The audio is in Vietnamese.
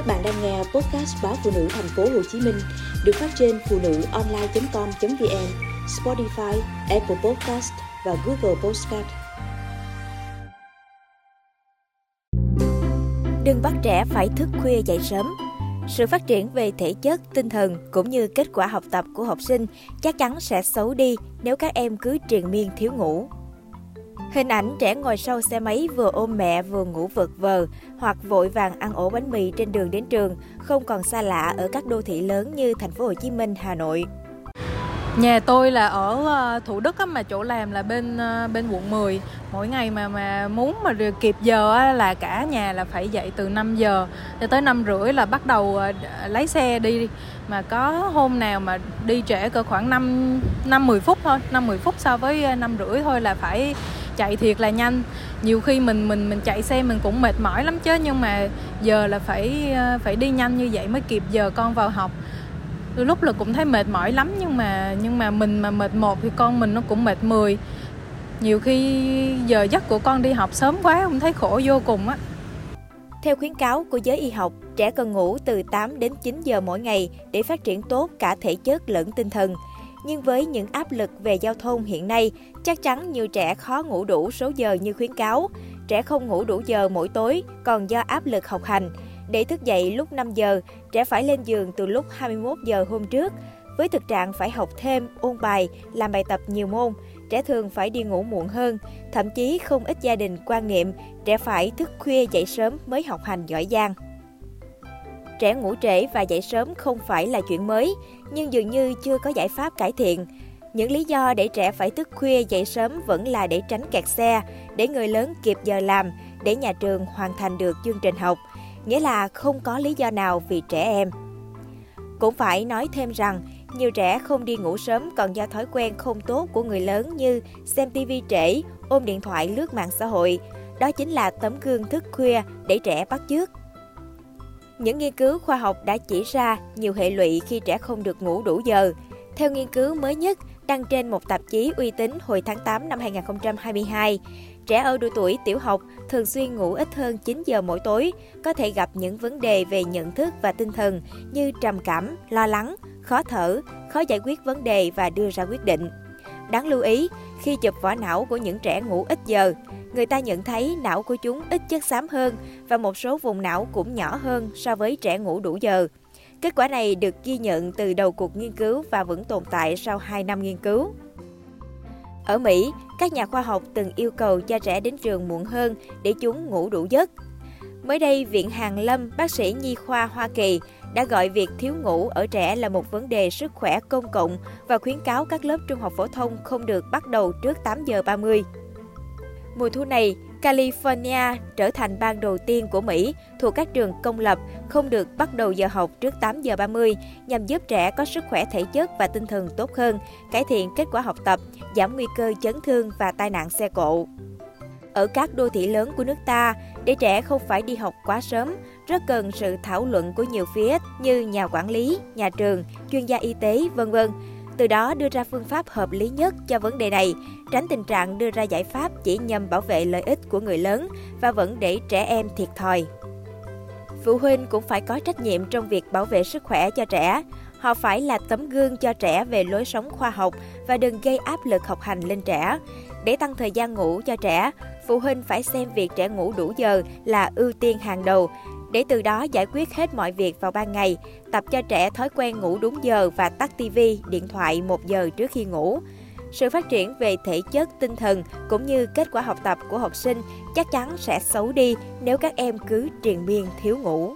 Các bạn đang nghe podcast báo phụ nữ thành phố Hồ Chí Minh được phát trên phụ nữ online.com.vn, Spotify, Apple Podcast và Google Podcast. Đừng bắt trẻ phải thức khuya dậy sớm. Sự phát triển về thể chất, tinh thần cũng như kết quả học tập của học sinh chắc chắn sẽ xấu đi nếu các em cứ triền miên thiếu ngủ. Hình ảnh trẻ ngồi sau xe máy vừa ôm mẹ vừa ngủ vật vờ hoặc vội vàng ăn ổ bánh mì trên đường đến trường không còn xa lạ ở các đô thị lớn như thành phố Hồ Chí Minh, Hà Nội. Nhà tôi là ở ờ, Thủ Đức á, mà chỗ làm là bên ờ, bên quận 10. Mỗi ngày mà mà muốn mà được kịp giờ á, là cả nhà là phải dậy từ 5 giờ cho tới 5 rưỡi là bắt đầu ờ, lấy xe đi. Mà có hôm nào mà đi trễ cỡ khoảng 5 5 10 phút thôi, 5 10 phút so với 5 rưỡi thôi là phải chạy thiệt là nhanh. Nhiều khi mình mình mình chạy xe mình cũng mệt mỏi lắm chứ nhưng mà giờ là phải ờ, phải đi nhanh như vậy mới kịp giờ con vào học. Đôi lúc là cũng thấy mệt mỏi lắm nhưng mà nhưng mà mình mà mệt một thì con mình nó cũng mệt mười. Nhiều khi giờ giấc của con đi học sớm quá cũng thấy khổ vô cùng á. Theo khuyến cáo của giới y học, trẻ cần ngủ từ 8 đến 9 giờ mỗi ngày để phát triển tốt cả thể chất lẫn tinh thần. Nhưng với những áp lực về giao thông hiện nay, chắc chắn nhiều trẻ khó ngủ đủ số giờ như khuyến cáo. Trẻ không ngủ đủ giờ mỗi tối còn do áp lực học hành. Để thức dậy lúc 5 giờ, trẻ phải lên giường từ lúc 21 giờ hôm trước. Với thực trạng phải học thêm, ôn bài, làm bài tập nhiều môn, trẻ thường phải đi ngủ muộn hơn. Thậm chí không ít gia đình quan niệm trẻ phải thức khuya dậy sớm mới học hành giỏi giang. Trẻ ngủ trễ và dậy sớm không phải là chuyện mới, nhưng dường như chưa có giải pháp cải thiện. Những lý do để trẻ phải thức khuya dậy sớm vẫn là để tránh kẹt xe, để người lớn kịp giờ làm, để nhà trường hoàn thành được chương trình học, nghĩa là không có lý do nào vì trẻ em. Cũng phải nói thêm rằng, nhiều trẻ không đi ngủ sớm còn do thói quen không tốt của người lớn như xem tivi trễ, ôm điện thoại lướt mạng xã hội. Đó chính là tấm gương thức khuya để trẻ bắt chước. Những nghiên cứu khoa học đã chỉ ra nhiều hệ lụy khi trẻ không được ngủ đủ giờ. Theo nghiên cứu mới nhất đăng trên một tạp chí uy tín hồi tháng 8 năm 2022, trẻ ở độ tuổi tiểu học thường xuyên ngủ ít hơn 9 giờ mỗi tối, có thể gặp những vấn đề về nhận thức và tinh thần như trầm cảm, lo lắng, khó thở, khó giải quyết vấn đề và đưa ra quyết định. Đáng lưu ý, khi chụp vỏ não của những trẻ ngủ ít giờ, người ta nhận thấy não của chúng ít chất xám hơn và một số vùng não cũng nhỏ hơn so với trẻ ngủ đủ giờ. Kết quả này được ghi nhận từ đầu cuộc nghiên cứu và vẫn tồn tại sau 2 năm nghiên cứu. Ở Mỹ, các nhà khoa học từng yêu cầu cho trẻ đến trường muộn hơn để chúng ngủ đủ giấc. Mới đây, Viện Hàn Lâm, bác sĩ nhi khoa Hoa Kỳ đã gọi việc thiếu ngủ ở trẻ là một vấn đề sức khỏe công cộng và khuyến cáo các lớp trung học phổ thông không được bắt đầu trước 8 giờ 30. Mùa thu này, California trở thành bang đầu tiên của Mỹ thuộc các trường công lập không được bắt đầu giờ học trước 8 giờ 30 nhằm giúp trẻ có sức khỏe thể chất và tinh thần tốt hơn, cải thiện kết quả học tập, giảm nguy cơ chấn thương và tai nạn xe cộ. Ở các đô thị lớn của nước ta, để trẻ không phải đi học quá sớm, rất cần sự thảo luận của nhiều phía như nhà quản lý, nhà trường, chuyên gia y tế, vân vân từ đó đưa ra phương pháp hợp lý nhất cho vấn đề này, tránh tình trạng đưa ra giải pháp chỉ nhằm bảo vệ lợi ích của người lớn và vẫn để trẻ em thiệt thòi. Phụ huynh cũng phải có trách nhiệm trong việc bảo vệ sức khỏe cho trẻ. Họ phải là tấm gương cho trẻ về lối sống khoa học và đừng gây áp lực học hành lên trẻ. Để tăng thời gian ngủ cho trẻ, phụ huynh phải xem việc trẻ ngủ đủ giờ là ưu tiên hàng đầu để từ đó giải quyết hết mọi việc vào ban ngày, tập cho trẻ thói quen ngủ đúng giờ và tắt tivi, điện thoại một giờ trước khi ngủ. Sự phát triển về thể chất, tinh thần cũng như kết quả học tập của học sinh chắc chắn sẽ xấu đi nếu các em cứ triền miên thiếu ngủ.